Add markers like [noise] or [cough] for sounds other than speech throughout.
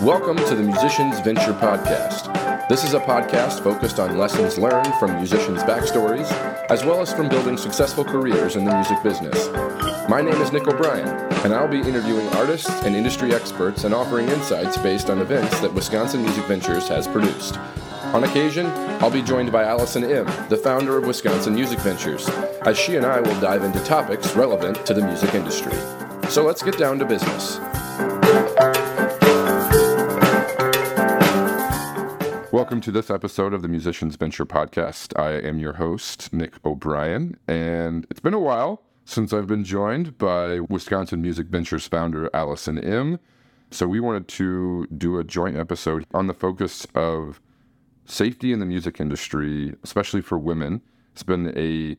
Welcome to the Musicians Venture Podcast. This is a podcast focused on lessons learned from musicians' backstories, as well as from building successful careers in the music business. My name is Nick O'Brien, and I'll be interviewing artists and industry experts and offering insights based on events that Wisconsin Music Ventures has produced. On occasion, I'll be joined by Allison Emm, the founder of Wisconsin Music Ventures, as she and I will dive into topics relevant to the music industry. So let's get down to business. Welcome to this episode of the Musicians Venture Podcast. I am your host, Nick O'Brien, and it's been a while since I've been joined by Wisconsin Music Ventures founder Allison Emm. So we wanted to do a joint episode on the focus of safety in the music industry, especially for women. It's been a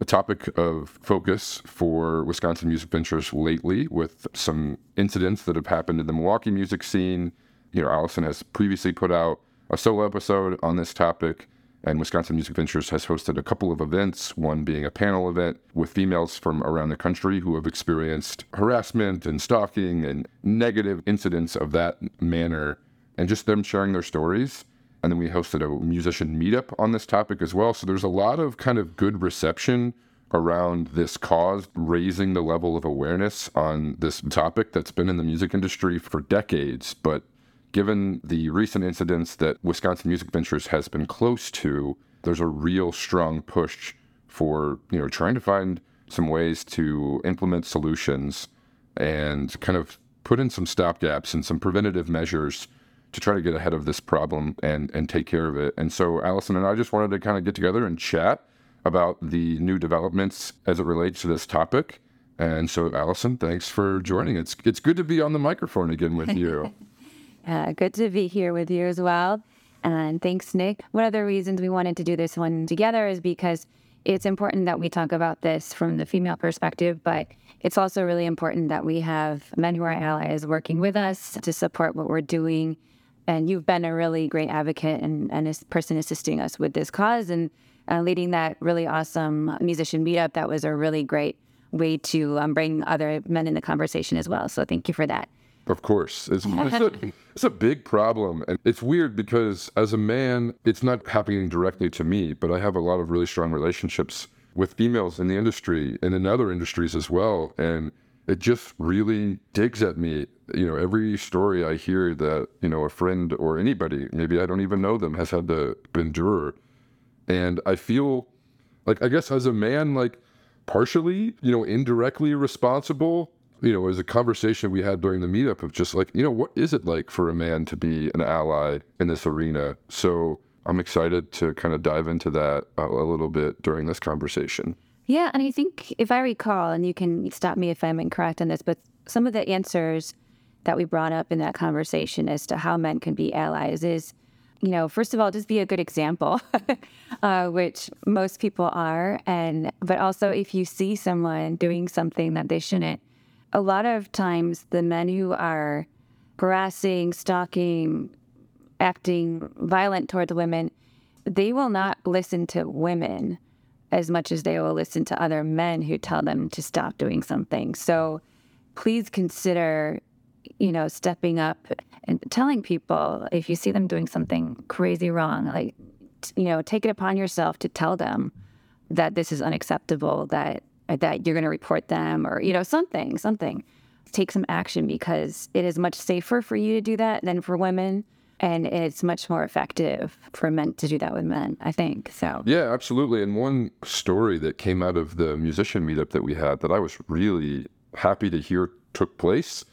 a topic of focus for Wisconsin Music Ventures lately with some incidents that have happened in the Milwaukee music scene. You know, Allison has previously put out a solo episode on this topic. And Wisconsin Music Ventures has hosted a couple of events, one being a panel event with females from around the country who have experienced harassment and stalking and negative incidents of that manner, and just them sharing their stories. And then we hosted a musician meetup on this topic as well. So there's a lot of kind of good reception around this cause, raising the level of awareness on this topic that's been in the music industry for decades, but given the recent incidents that Wisconsin Music Ventures has been close to, there's a real strong push for, you know, trying to find some ways to implement solutions and kind of put in some stopgaps and some preventative measures to try to get ahead of this problem and and take care of it. And so Allison and I just wanted to kind of get together and chat about the new developments as it relates to this topic. And so Allison, thanks for joining. It's it's good to be on the microphone again with you. [laughs] Uh, good to be here with you as well. And thanks, Nick. One of the reasons we wanted to do this one together is because it's important that we talk about this from the female perspective, but it's also really important that we have men who are allies working with us to support what we're doing. And you've been a really great advocate and, and a person assisting us with this cause and uh, leading that really awesome musician meetup. That was a really great way to um, bring other men in the conversation as well. So thank you for that. Of course. It's, [laughs] it's, a, it's a big problem. And it's weird because as a man, it's not happening directly to me, but I have a lot of really strong relationships with females in the industry and in other industries as well. And it just really digs at me. You know, every story I hear that, you know, a friend or anybody, maybe I don't even know them, has had to endure. And I feel like, I guess as a man, like partially, you know, indirectly responsible you know, as a conversation we had during the meetup of just like, you know, what is it like for a man to be an ally in this arena? So I'm excited to kind of dive into that a, little bit during this conversation. Yeah. And I think if I recall, and you can stop me if I'm incorrect on this, but some of the answers that we brought up in that conversation as to how men can be allies is, you know, first of all, just be a good example, [laughs] uh, which most people are. And, but also if you see someone doing something that they shouldn't, a lot of times the men who are harassing, stalking, acting violent towards women, they will not listen to women as much as they will listen to other men who tell them to stop doing something. So please consider, you know, stepping up and telling people if you see them doing something crazy wrong, like, you know, take it upon yourself to tell them that this is unacceptable, that that you're going to report them or, you know, something, something. Take some action because it is much safer for you to do that than for women. And it's much more effective for men to do that with men, I think. So, yeah, absolutely. And one story that came out of the musician meetup that we had that I was really happy to hear took place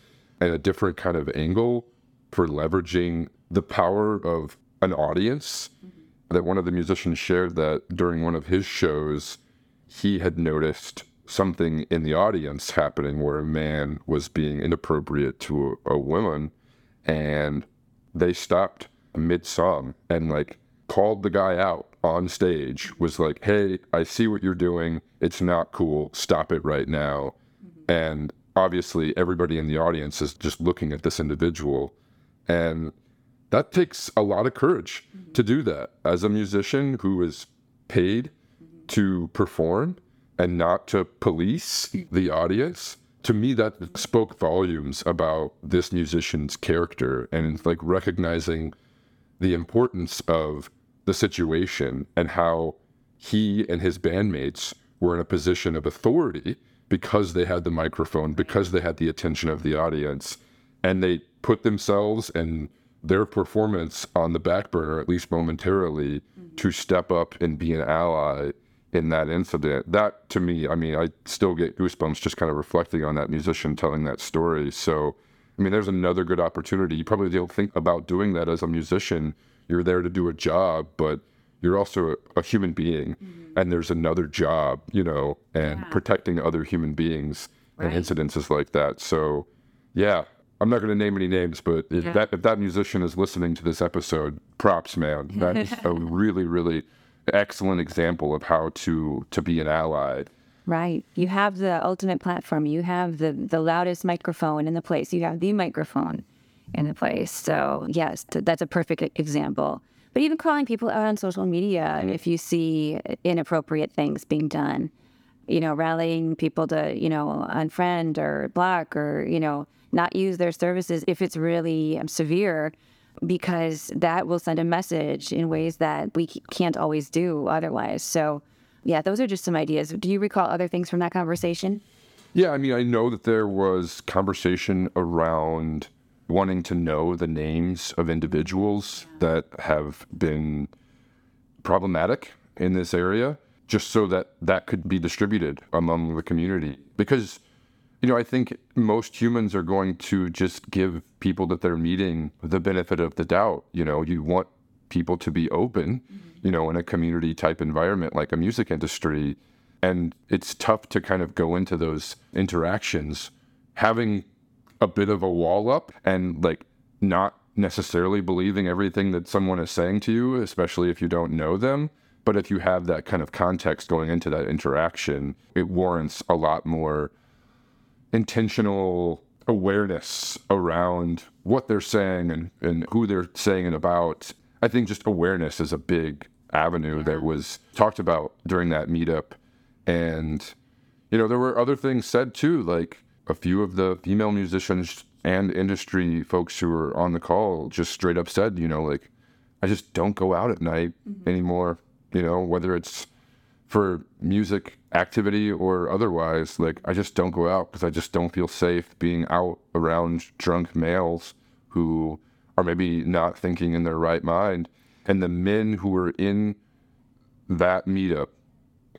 and a different kind of angle for leveraging the power of an audience. Mm-hmm. That one of the musicians shared that during one of his shows, he had noticed something in the audience happening where a man was being inappropriate to a, a woman and they stopped mid song and like called the guy out on stage was like hey i see what you're doing it's not cool stop it right now mm-hmm. and obviously everybody in the audience is just looking at this individual and that takes a lot of courage mm-hmm. to do that as a musician who is paid to perform and not to police the audience, to me, that spoke volumes about this musician's character and like recognizing the importance of the situation and how he and his bandmates were in a position of authority because they had the microphone, because they had the attention of the audience, and they put themselves and their performance on the back burner, at least momentarily, mm-hmm. to step up and be an ally in that incident. That to me, I mean, I still get goosebumps just kind of reflecting on that musician telling that story. So, I mean, there's another good opportunity. You probably don't think about doing that as a musician. You're there to do a job, but you're also a, a human being, mm-hmm. and there's another job, you know, and yeah. protecting other human beings right. and incidences like that. So, yeah, I'm not going to name any names, but if yeah. that if that musician is listening to this episode, props, man. That's a [laughs] really, really excellent example of how to to be an ally. Right. You have the ultimate platform. You have the the loudest microphone in the place. You have the microphone in the place. So yes, that's a perfect example. But even calling people out on social media if you see inappropriate things being done, you know, rallying people to, you know, unfriend or block or, you know, not use their services if it's really um, severe, because that will send a message in ways that we can't always do otherwise. So, yeah, those are just some ideas. Do you recall other things from that conversation? Yeah, I mean, I know that there was conversation around wanting to know the names of individuals that have been problematic in this area just so that that could be distributed among the community because you know i think most humans are going to just give people that they're meeting the benefit of the doubt you know you want people to be open mm-hmm. you know in a community type environment like a music industry and it's tough to kind of go into those interactions having a bit of a wall up and like not necessarily believing everything that someone is saying to you, especially if you don't know them. But if you have that kind of context going into that interaction, it warrants a lot more intentional awareness around what they're saying and, and who they're saying it about. I think just awareness is a big avenue that was talked about during that meetup. And, you know, there were other things said too, like a few of the female musicians and industry folks who were on the call just straight up said, you know, like, I just don't go out at night mm-hmm. anymore, you know, whether it's for music activity or otherwise. Like, I just don't go out because I just don't feel safe being out around drunk males who are maybe not thinking in their right mind. And the men who were in that meetup,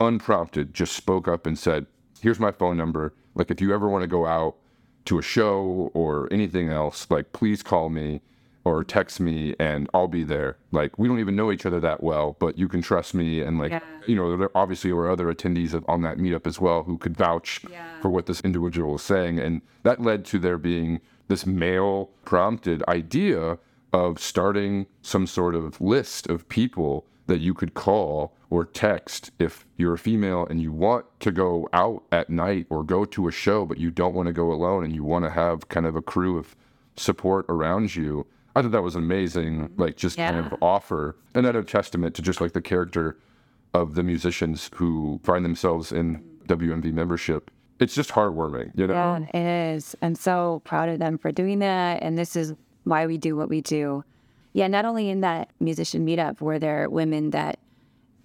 unprompted, just spoke up and said, Here's my phone number like if you ever want to go out to a show or anything else, like please call me or text me and I'll be there. Like we don't even know each other that well, but you can trust me and like yeah. you know, there obviously were other attendees on that meetup as well who could vouch yeah. for what this individual was saying and that led to there being this male prompted idea of starting some sort of list of people that you could call or text if you're a female and you want to go out at night or go to a show, but you don't want to go alone and you want to have kind of a crew of support around you. I thought that was amazing, like just yeah. kind of offer. another testament to just like the character of the musicians who find themselves in WMV membership. It's just heartwarming, you know? Yeah, it is. I'm so proud of them for doing that. And this is why we do what we do. Yeah, not only in that musician meetup were there women that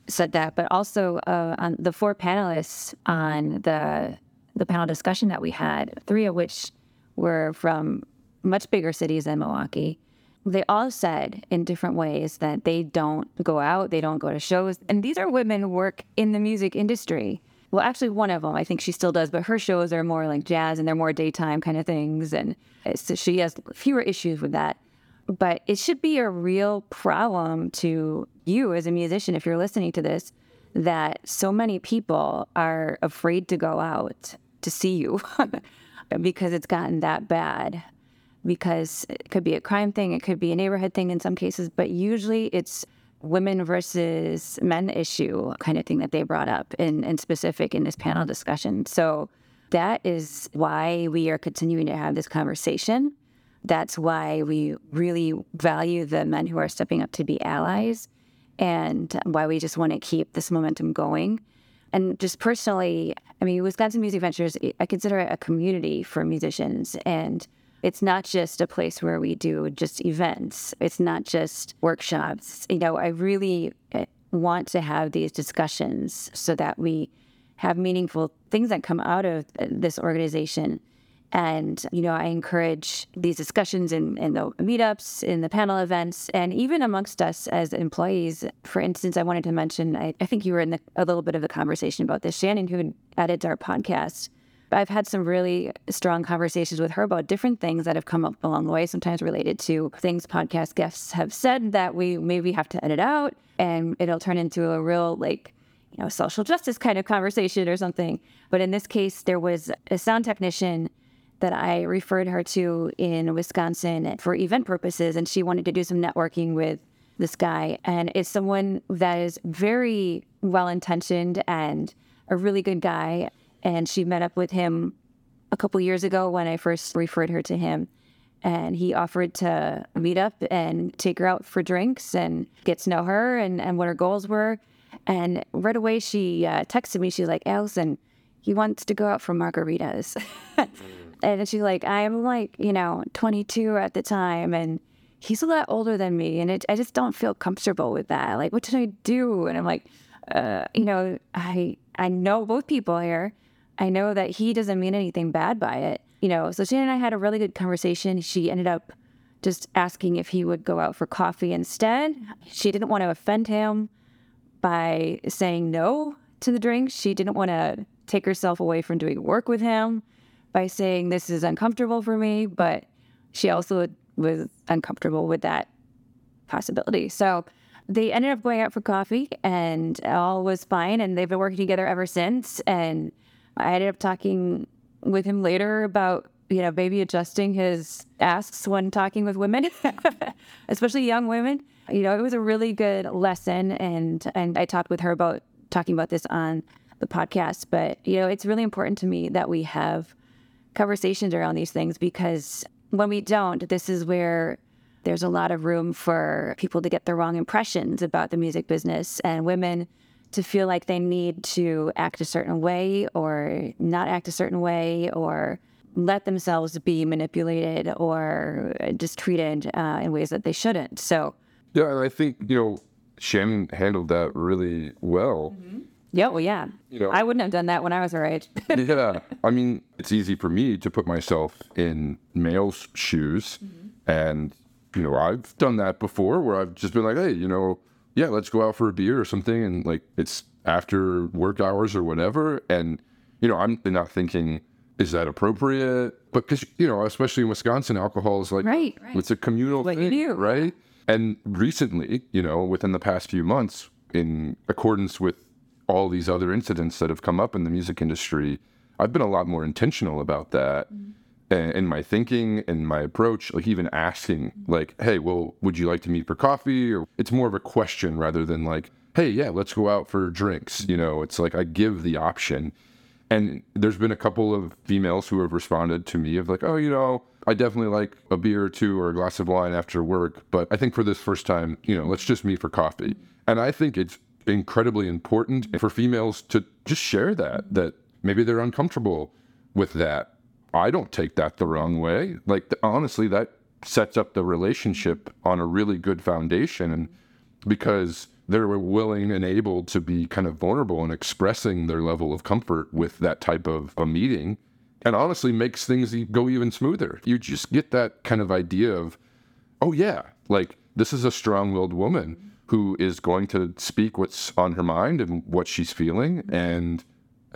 said that, but also uh, on the four panelists on the the panel discussion that we had, three of which were from much bigger cities than Milwaukee. They all said in different ways that they don't go out, they don't go to shows, and these are women who work in the music industry. Well, actually, one of them, I think she still does, but her shows are more like jazz and they're more daytime kind of things, and so she has fewer issues with that. But it should be a real problem to you as a musician if you're listening to this that so many people are afraid to go out to see you [laughs] because it's gotten that bad because it could be a crime thing it could be a neighborhood thing in some cases but usually it's women versus men issue kind of thing that they brought up in, in specific in this panel discussion so that is why we are continuing to have this conversation that's why we really value the men who are stepping up to be allies and why we just want to keep this momentum going. And just personally, I mean, Wisconsin Music Ventures, I consider it a community for musicians. And it's not just a place where we do just events, it's not just workshops. You know, I really eh, want to have these discussions so that we have meaningful things that come out of uh, this organization. And, you know, I encourage these discussions in, in the meetups, in the panel events, and even amongst us as employees. For instance, I wanted to mention, I, I think you were in the, a little bit of the conversation about this. Shannon, who edits our podcast, I've had some really strong conversations with her about different things that have come up along the way, sometimes related to things podcast guests have said that we maybe have to edit out, and it'll turn into a real, like, you know, social justice kind of conversation or something. But in this case, there was a sound technician that I referred her to in Wisconsin for event purposes, and she wanted to do some networking with this guy. And it's someone that is very well intentioned and a really good guy and she met up with him a couple years ago when I first referred her to him. And he offered to meet up and take her out for drinks and get to know her and, and what her goals were. And right away, she uh, texted me. She's like, Allison, he wants to go out for margaritas. [laughs] and she's like, I'm like, you know, 22 at the time. And he's a lot older than me. And it, I just don't feel comfortable with that. Like, what should I do? And I'm like, uh, you know, I I know both people here. I know that he doesn't mean anything bad by it. You know, so Shannon and I had a really good conversation. She ended up just asking if he would go out for coffee instead. She didn't want to offend him by saying no to the drink. She didn't want to take herself away from doing work with him by saying this is uncomfortable for me, but she also was uncomfortable with that possibility. So they ended up going out for coffee and all was fine and they've been working together ever since and I ended up talking with him later about you know maybe adjusting his asks when talking with women, [laughs] especially young women. You know, it was a really good lesson, and and I talked with her about talking about this on the podcast. But you know, it's really important to me that we have conversations around these things because when we don't, this is where there's a lot of room for people to get the wrong impressions about the music business and women to feel like they need to act a certain way or not act a certain way or let themselves be manipulated or just treated uh, in ways that they shouldn't. So, yeah, and I think, you know, Shannon handled that really well. Mm-hmm. Yeah, well, yeah. You know, I wouldn't have done that when I was her age. [laughs] yeah, I mean, it's easy for me to put myself in male's shoes, mm-hmm. and you know, I've done that before, where I've just been like, hey, you know, yeah, let's go out for a beer or something. And like it's after work hours or whatever. And, you know, I'm not thinking, is that appropriate? But because, you know, especially in Wisconsin, alcohol is like, right, right. it's a communal thing, you right? And recently, you know, within the past few months, in accordance with all these other incidents that have come up in the music industry, I've been a lot more intentional about that. Mm-hmm in my thinking and my approach, like even asking, like, hey, well, would you like to meet for coffee? Or it's more of a question rather than like, hey, yeah, let's go out for drinks. You know, it's like I give the option. And there's been a couple of females who have responded to me of like, oh, you know, I definitely like a beer or two or a glass of wine after work. But I think for this first time, you know, let's just meet for coffee. And I think it's incredibly important for females to just share that, that maybe they're uncomfortable with that I don't take that the wrong way. Like honestly, that sets up the relationship on a really good foundation, and because they're willing and able to be kind of vulnerable and expressing their level of comfort with that type of a meeting, and honestly makes things go even smoother. You just get that kind of idea of, oh yeah, like this is a strong-willed woman who is going to speak what's on her mind and what she's feeling and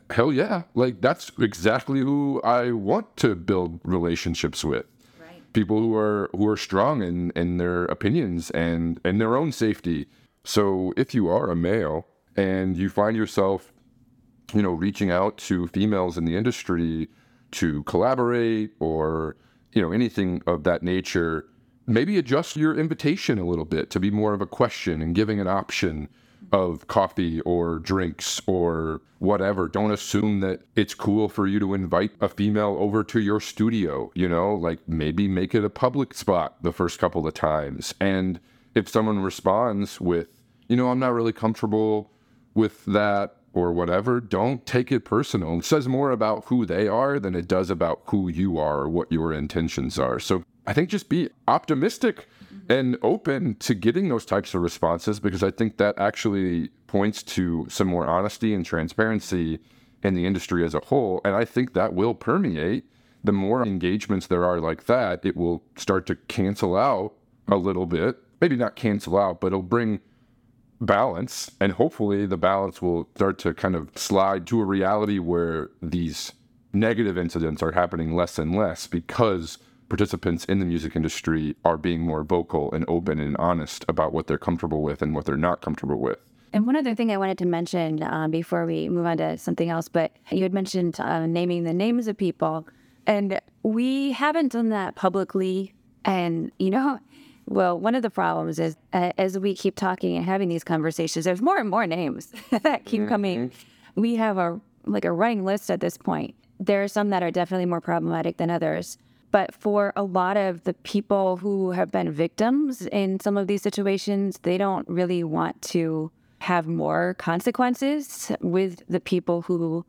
hell yeah. Like that's exactly who I want to build relationships with. Right. People who are who are strong in, in their opinions and in their own safety. So if you are a male and you find yourself, you know, reaching out to females in the industry to collaborate or, you know, anything of that nature, maybe adjust your invitation a little bit to be more of a question and giving an option of coffee or drinks or whatever. Don't assume that it's cool for you to invite a female over to your studio, you know, like maybe make it a public spot the first couple of times. And if someone responds with, you know, I'm not really comfortable with that, or whatever, don't take it personal. It says more about who they are than it does about who you are or what your intentions are. So I think just be optimistic and open to getting those types of responses because I think that actually points to some more honesty and transparency in the industry as a whole. And I think that will permeate. The more engagements there are like that, it will start to cancel out a little bit. Maybe not cancel out, but it'll bring balance. And hopefully the balance will start to kind of slide to a reality where these negative incidents are happening less and less because participants in the music industry are being more vocal and open and honest about what they're comfortable with and what they're not comfortable with. And one other thing I wanted to mention um, before we move on to something else, but you had mentioned uh, naming the names of people, and we haven't done that publicly. And, you know, well, one of the problems is uh, as we keep talking and having these conversations, there's more and more names [laughs] that keep mm-hmm. coming. We have a like a running list at this point. There are some that are definitely more problematic than others. But for a lot of the people who have been victims in some of these situations, they don't really want to have more consequences with the people who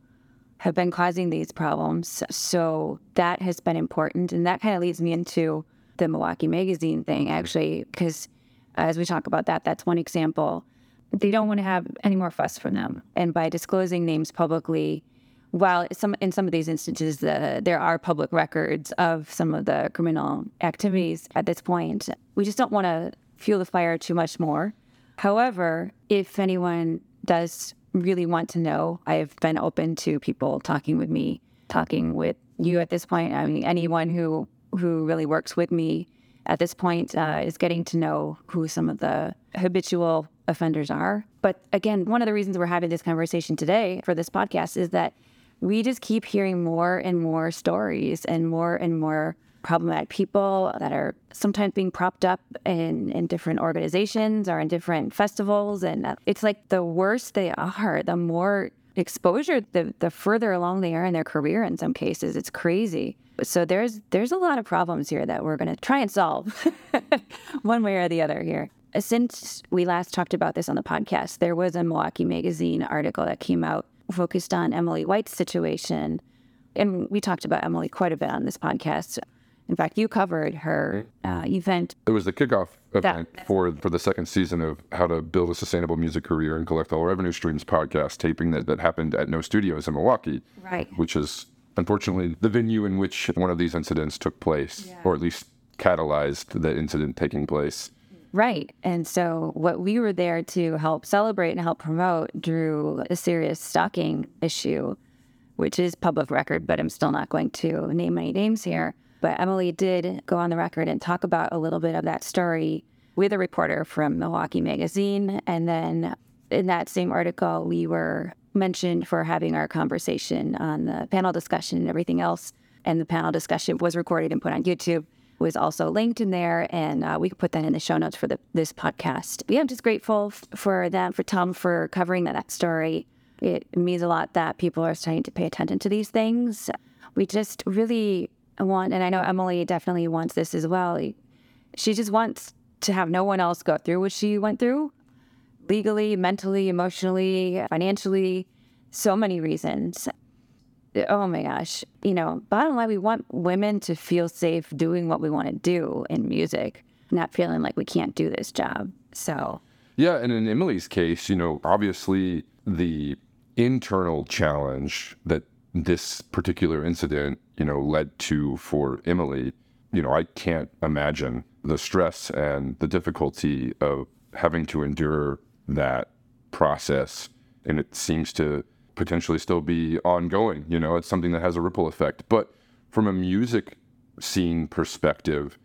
have been causing these problems. So that has been important. And that kind of leads me into the Milwaukee Magazine thing, mm-hmm. actually, because as we talk about that, that's one example. They don't want to have any more fuss from them. And by disclosing names publicly, while some in some of these instances there are public records of some of the criminal activities at this point, we just don't want to fuel the fire too much more. However, if anyone does really want to know, I've been open to people talking with me, talking with you at this point. I mean, anyone who who really works with me at this point uh, is getting to know who some of the habitual offenders are. But again, one of the reasons we're having this conversation today for this podcast is that we just keep hearing more and more stories and more and more problematic people that are sometimes being propped up in, in different organizations or in different festivals. And it's like the worse they are, the more exposure, the, the further along they are in their career in some cases. It's crazy. So there's there's a lot of problems here that we're going to try and solve [laughs] one way or the other here. Since we last talked about this on the podcast, there was a Milwaukee Magazine article that came out focused on Emily White's situation. And we talked about Emily quite a bit on this podcast. In fact, you covered her uh, event. It was the kickoff event that, for for the second season of How to Build a Sustainable Music Career and Collect All Revenue Streams podcast taping that, that happened at No Studios in Milwaukee. Right. Which is unfortunately the venue in which one of these incidents took place, yeah. or at least catalyzed the incident taking place. Right. And so, what we were there to help celebrate and help promote drew a serious stalking issue, which is public record, but I'm still not going to name any names here. But Emily did go on the record and talk about a little bit of that story with a reporter from Milwaukee Magazine. And then in that same article, we were mentioned for having our conversation on the panel discussion and everything else. And the panel discussion was recorded and put on YouTube was also linked in there, and uh, we could put that in the show notes for the, this podcast. Yeah, I'm just grateful f- for them, for Tom, for covering that, that story. It means a lot that people are starting to pay attention to these things. We just really want, and I know Emily definitely wants this as well. She just wants to have no one else go through what she went through legally, mentally, emotionally, financially, so many reasons oh my gosh, you know, bottom line, we want women to feel safe doing what we want to do in music, not feeling like we can't do this job. So, yeah. And in Emily's case, you know, obviously the internal challenge that this particular incident, you know, led to for Emily, you know, I can't imagine the stress and the difficulty of having to endure that process. And it seems to potentially still be ongoing. You know, it's something that has a ripple effect. But from a music scene perspective,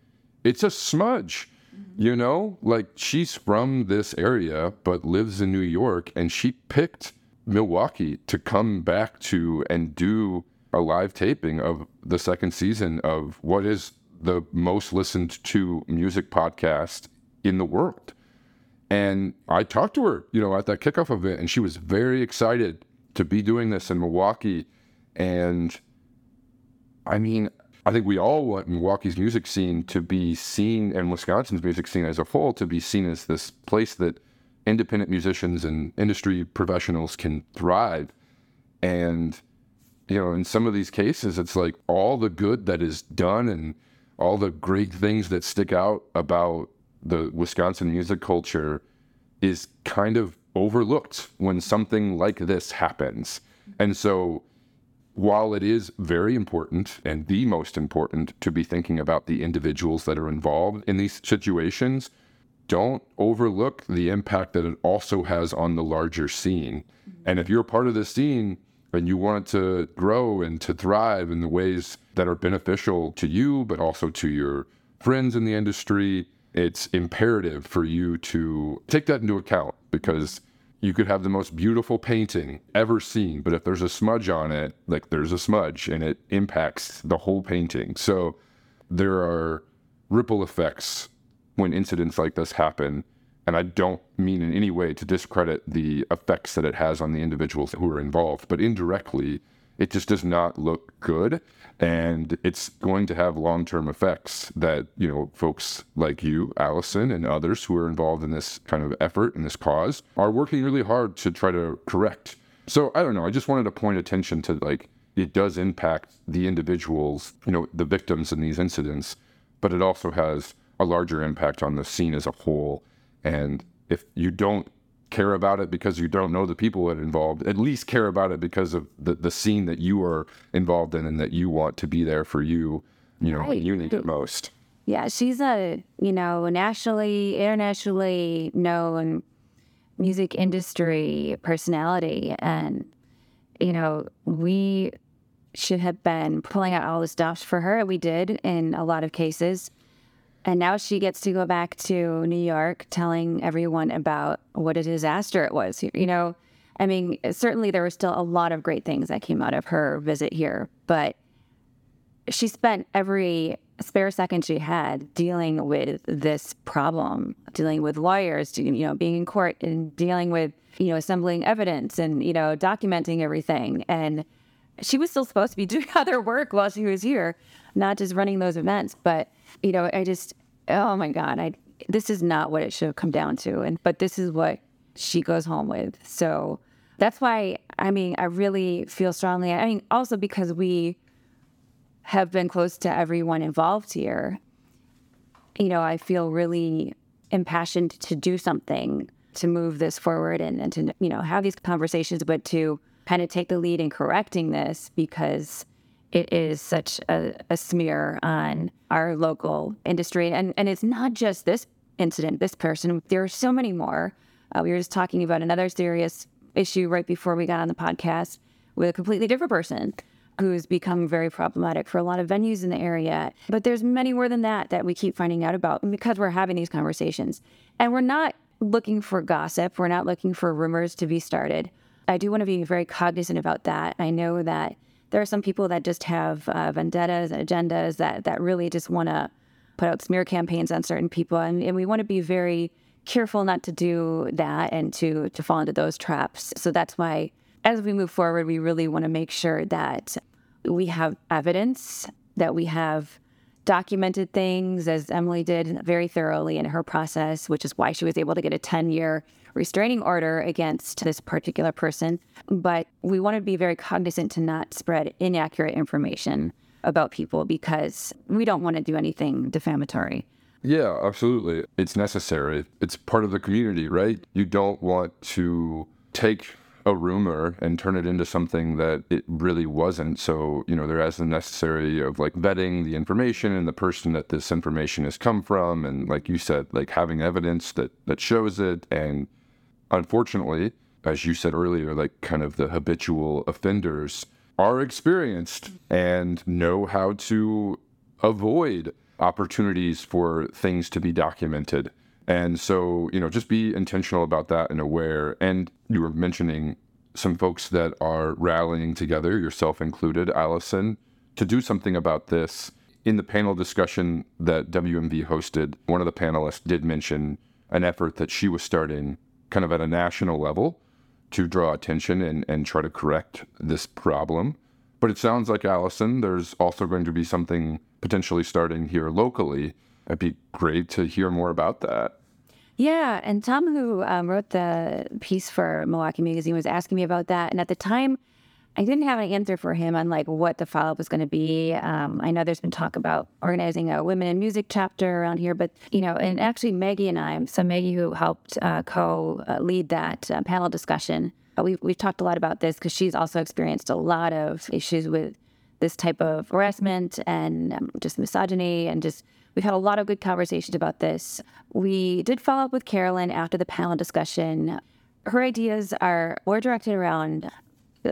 it's a smudge. You know, like she's from this area but lives in New York and she picked Milwaukee to come back to and do a live taping of the second season of what is the most listened to music podcast in the world. And I talked to her, you know, at that kickoff event, and she was very excited to be doing this in Milwaukee. And I mean, I think we all want Milwaukee's music scene to be seen and Wisconsin's music scene as a whole to be seen as this place that independent musicians and industry professionals can thrive. And, you know, in some of these cases, it's like all the good that is done and all the great things that stick out about the Wisconsin music culture is kind of overlooked when something like this happens. And so, while it is very important and the most important to be thinking about the individuals that are involved in these situations, don't overlook the impact that it also has on the larger scene. And if you're part of the scene and you want to grow and to thrive in the ways that are beneficial to you, but also to your friends in the industry, it's imperative for you to take that into account because you could have the most beautiful painting ever seen, but if there's a smudge on it, like there's a smudge and it impacts the whole painting. So there are ripple effects when incidents like this happen. And I don't mean in any way to discredit the effects that it has on the individuals who are involved, but indirectly, it just does not look good. And it's going to have long term effects that, you know, folks like you, Allison, and others who are involved in this kind of effort and this cause are working really hard to try to correct. So I don't know. I just wanted to point attention to like, it does impact the individuals, you know, the victims in these incidents, but it also has a larger impact on the scene as a whole. And if you don't care about it because you don't know the people that are involved, at least care about it because of the, the scene that you are involved in and that you want to be there for you, you know, right. you need it most. Yeah, she's a, you know, nationally, internationally known music industry personality. And, you know, we should have been pulling out all the stops for her. We did in a lot of cases. And now she gets to go back to New York telling everyone about what a disaster it was. You know, I mean, certainly there were still a lot of great things that came out of her visit here, but she spent every spare second she had dealing with this problem, dealing with lawyers, you know, being in court and dealing with, you know, assembling evidence and, you know, documenting everything. And she was still supposed to be [laughs] doing other work while she was here, not just running those events. But you know, I just, oh my God, I, this is not what it should have come down to. And, but this is what she goes home with. So that's why, I mean, I really feel strongly. I mean, also because we have been close to everyone involved here, you know, I feel really impassioned to do something to move this forward and, and to, you know, have these conversations, but to kind of take the lead in correcting this because it is such a, a smear on our local industry. And, and it's not just this incident, this person, there are so many more. Uh, we were just talking about another serious issue right before we got on the podcast with a completely different person who's become very problematic for a lot of venues in the area. But there's many more than that that we keep finding out about because we're having these conversations. And we're not looking for gossip, we're not looking for rumors to be started. I do want to be very cognizant about that. I know that there are some people that just have uh, vendettas and agendas that that really just want to put out smear campaigns on certain people, and, and we want to be very careful not to do that and to to fall into those traps. So that's why, as we move forward, we really want to make sure that we have evidence, that we have documented things, as Emily did very thoroughly in her process, which is why she was able to get a 10 year restraining order against this particular person. But we want to be very cognizant to not spread inaccurate information about people because we don't want to do anything defamatory. Yeah, absolutely. It's necessary. It's part of the community, right? You don't want to take a rumor and turn it into something that it really wasn't. So, you know, there has the necessary of like vetting the information and the person that this information has come from and like you said, like having evidence that that shows it and unfortunately, as you said earlier, like kind of the habitual offenders are experienced and know how to avoid opportunities for things to be documented. And so, you know, just be intentional about that and aware. And you were mentioning some folks that are rallying together, yourself included, Allison, to do something about this. In the panel discussion that WMV hosted, one of the panelists did mention an effort that she was starting kind of at a national level to draw attention and, and try to correct this problem. But it sounds like, Allison, there's also going to be something potentially starting here locally. It'd be great to hear more about that. Yeah, and Tom, who um, wrote the piece for Milwaukee Magazine, was asking me about that. And at the time, I didn't have an answer for him on like what the follow up was going to be. Um, I know there's been talk about organizing a women in music chapter around here, but you know, and actually Maggie and I, so Maggie who helped uh, co uh, lead that uh, panel discussion, uh, we've we've talked a lot about this because she's also experienced a lot of issues with this type of harassment and um, just misogyny and just we've had a lot of good conversations about this. We did follow up with Carolyn after the panel discussion. Her ideas are more directed around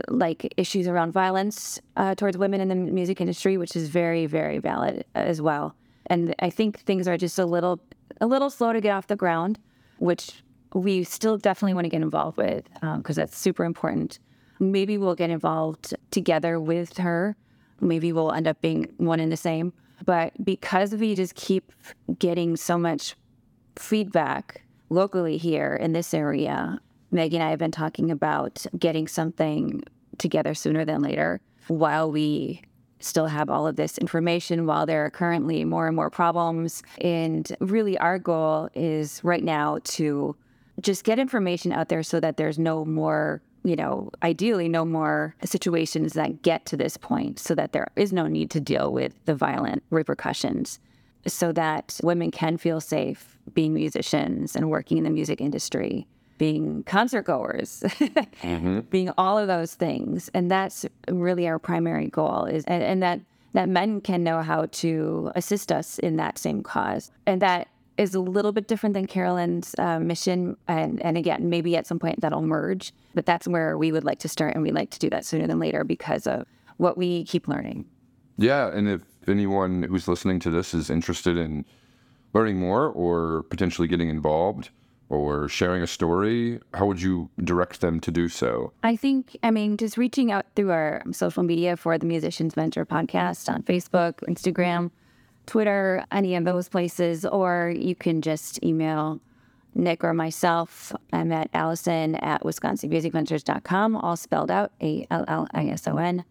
like issues around violence uh, towards women in the music industry, which is very, very valid as well. And I think things are just a little, a little slow to get off the ground, which we still definitely want to get involved with because um, that's super important. Maybe we'll get involved together with her. Maybe we'll end up being one and the same. But because we just keep getting so much feedback locally here in this area, Maggie and I have been talking about getting something together sooner than later while we still have all of this information while there are currently more and more problems. And really, our goal is right now to just get information out there so that there's no more, you know, ideally, no more situations that get to this point so that there is no need to deal with the violent repercussions so that women can feel safe being musicians and working in the music industry being concert goers, mm-hmm. [laughs] being all of those things. And that's really our primary goal is and, and that that men can know how to assist us in that same cause. And that is a little bit different than Carolyn's uh, mission. And, and again, maybe at some point that'll merge, but that's where we would like to start. And we'd like to do that sooner than later because of what we keep learning. Yeah. And if anyone who's listening to this is interested in learning more or potentially getting involved, or sharing a story, how would you direct them to do so? I think, I mean, just reaching out through our social media for the Musicians Venture podcast on Facebook, Instagram, Twitter, any of those places, or you can just email Nick or myself. I'm at Allison at WisconsinMusicVentures.com, all spelled out A L L I S O N,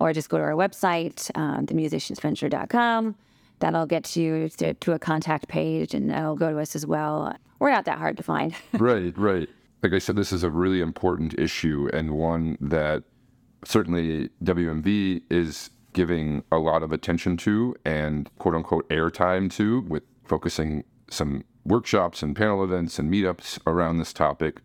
or just go to our website, uh, themusiciansventure.com. That'll get you to, to a contact page and that'll go to us as well we're not that hard to find. [laughs] right, right. Like I said, this is a really important issue and one that certainly WMV is giving a lot of attention to and quote unquote airtime to with focusing some workshops and panel events and meetups around this topic.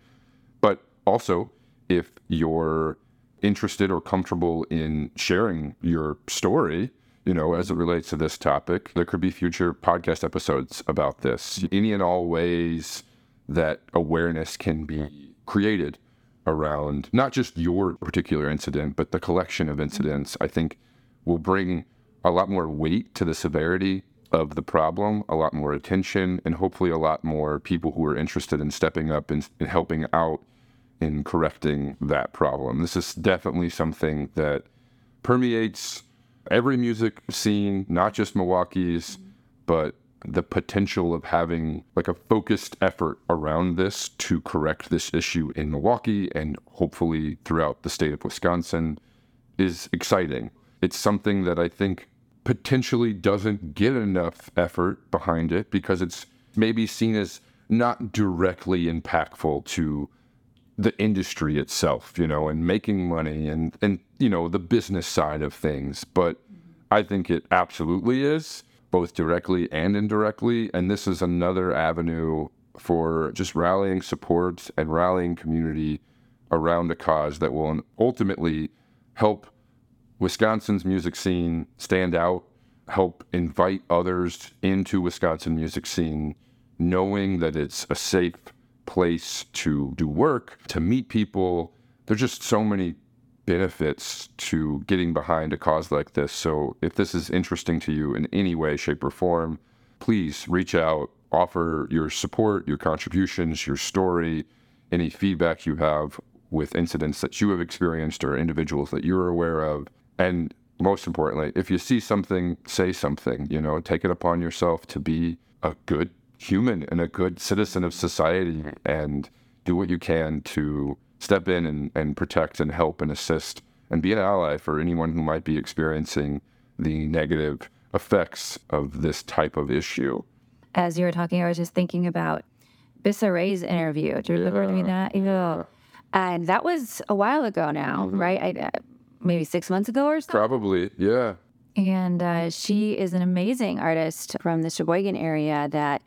But also, if you're interested or comfortable in sharing your story, you know, as it relates to this topic. There could be future podcast episodes about this. Any and all ways that awareness can be created around not just your particular incident, but the collection of incidents, I think will bring a lot more weight to the severity of the problem, a lot more attention, and hopefully a lot more people who are interested in stepping up and, and helping out in correcting that problem. This is definitely something that permeates every music scene, not just Milwaukee's, but the potential of having like a focused effort around this to correct this issue in Milwaukee and hopefully throughout the state of Wisconsin is exciting. It's something that I think potentially doesn't get enough effort behind it because it's maybe seen as not directly impactful to the industry itself, you know, and making money and and you know the business side of things. But I think it absolutely is, both directly and indirectly. And this is another avenue for just rallying support and rallying community around a cause that will ultimately help Wisconsin's music scene stand out, help invite others into Wisconsin music scene, knowing that it's a safe place to do work, to meet people. There's just so many benefits to getting behind a cause like this. So if this is interesting to you in any way, shape, or form, please reach out, offer your support, your contributions, your story, any feedback you have with incidents that you have experienced or individuals that you're aware of. And most importantly, if you see something, say something, you know, take it upon yourself to be a good human and a good citizen of society and do what you can to step in and, and protect and help and assist and be an ally for anyone who might be experiencing the negative effects of this type of issue. As you were talking, I was just thinking about Issa Ray's interview. Do you remember yeah. that? Yeah. And that was a while ago now, mm-hmm. right? I, uh, maybe six months ago or so. Probably, yeah. And uh, she is an amazing artist from the Sheboygan area that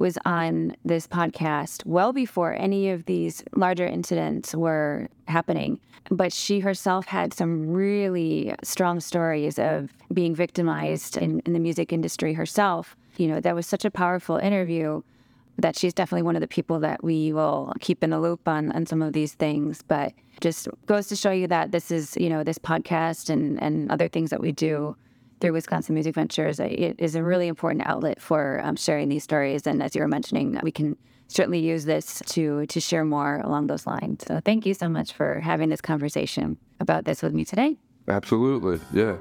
was on this podcast well before any of these larger incidents were happening. But she herself had some really strong stories of being victimized in, in the music industry herself. You know, that was such a powerful interview that she's definitely one of the people that we will keep in the loop on on some of these things. But just goes to show you that this is, you know, this podcast and, and other things that we do through Wisconsin Music Ventures it is a really important outlet for um, sharing these stories. And as you were mentioning, we can certainly use this to to share more along those lines. So thank you so much for having this conversation about this with me today. Absolutely, yeah.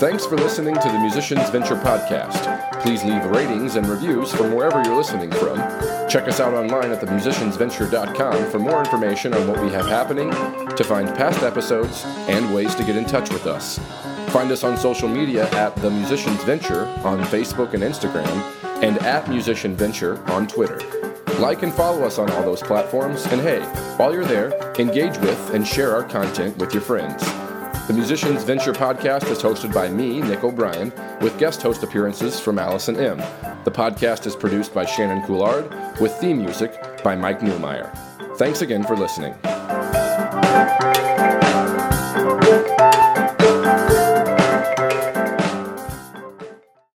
Thanks for listening to the Musicians Venture podcast. Please leave ratings and reviews from wherever you're listening from. Check us out online at themusiciansventure.com for more information on what we have happening, to find past episodes, and ways to get in touch with us. Find us on social media at The Musicians Venture on Facebook and Instagram, and at Musician Venture on Twitter. Like and follow us on all those platforms, and hey, while you're there, engage with and share our content with your friends. The Musicians Venture podcast is hosted by me, Nick O'Brien, with guest host appearances from Allison Emm. The podcast is produced by Shannon Coulard, with theme music by Mike Newmeyer. Thanks again for listening.